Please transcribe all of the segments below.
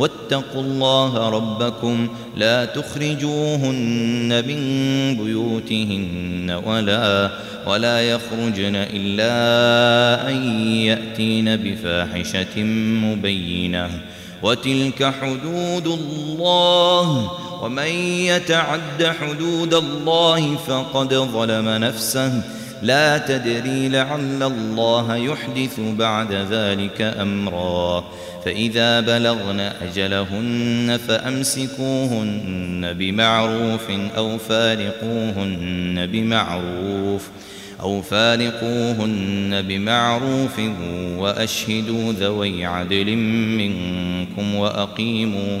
واتقوا الله ربكم لا تخرجوهن من بيوتهن ولا ولا يخرجن إلا أن يأتين بفاحشة مبينة. وتلك حدود الله ومن يتعد حدود الله فقد ظلم نفسه. لا تدري لعل الله يحدث بعد ذلك أمرا. فإذا بلغن أجلهن فأمسكوهن بمعروف أو فارقوهن بمعروف أو فارقوهن بمعروف وأشهدوا ذوي عدل منكم وأقيموا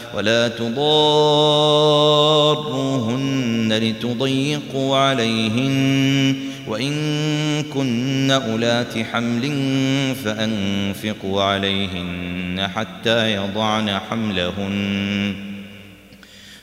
ولا تضاروهن لتضيقوا عليهن وإن كن أولات حمل فأنفقوا عليهن حتى يضعن حملهن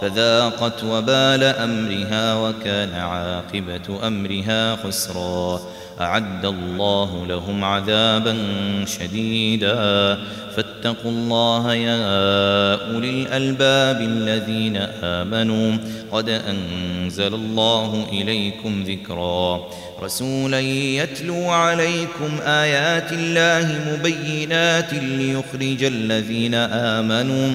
فذاقت وبال أمرها وكان عاقبة أمرها خسرا. أعد الله لهم عذابا شديدا. فاتقوا الله يا أولي الألباب الذين آمنوا. قد أنزل الله إليكم ذكرا. رسولا يتلو عليكم آيات الله مبينات ليخرج الذين آمنوا.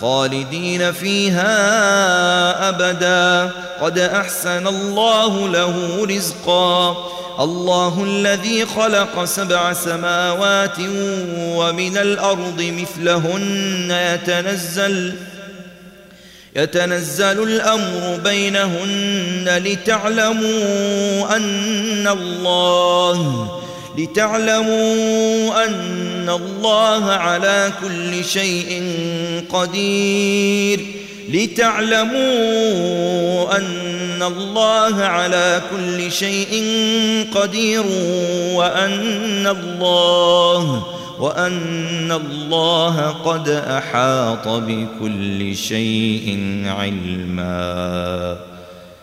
خالدين فيها أبدا. قد أحسن الله له رزقا. الله الذي خلق سبع سماوات ومن الأرض مثلهن يتنزل يتنزل الأمر بينهن لتعلموا أن الله لتعلموا أن الله على كل شيء قدير لتعلموا أن وأن الله على كل شيء قدير وأن الله وأن الله قد أحاط بكل شيء علمًا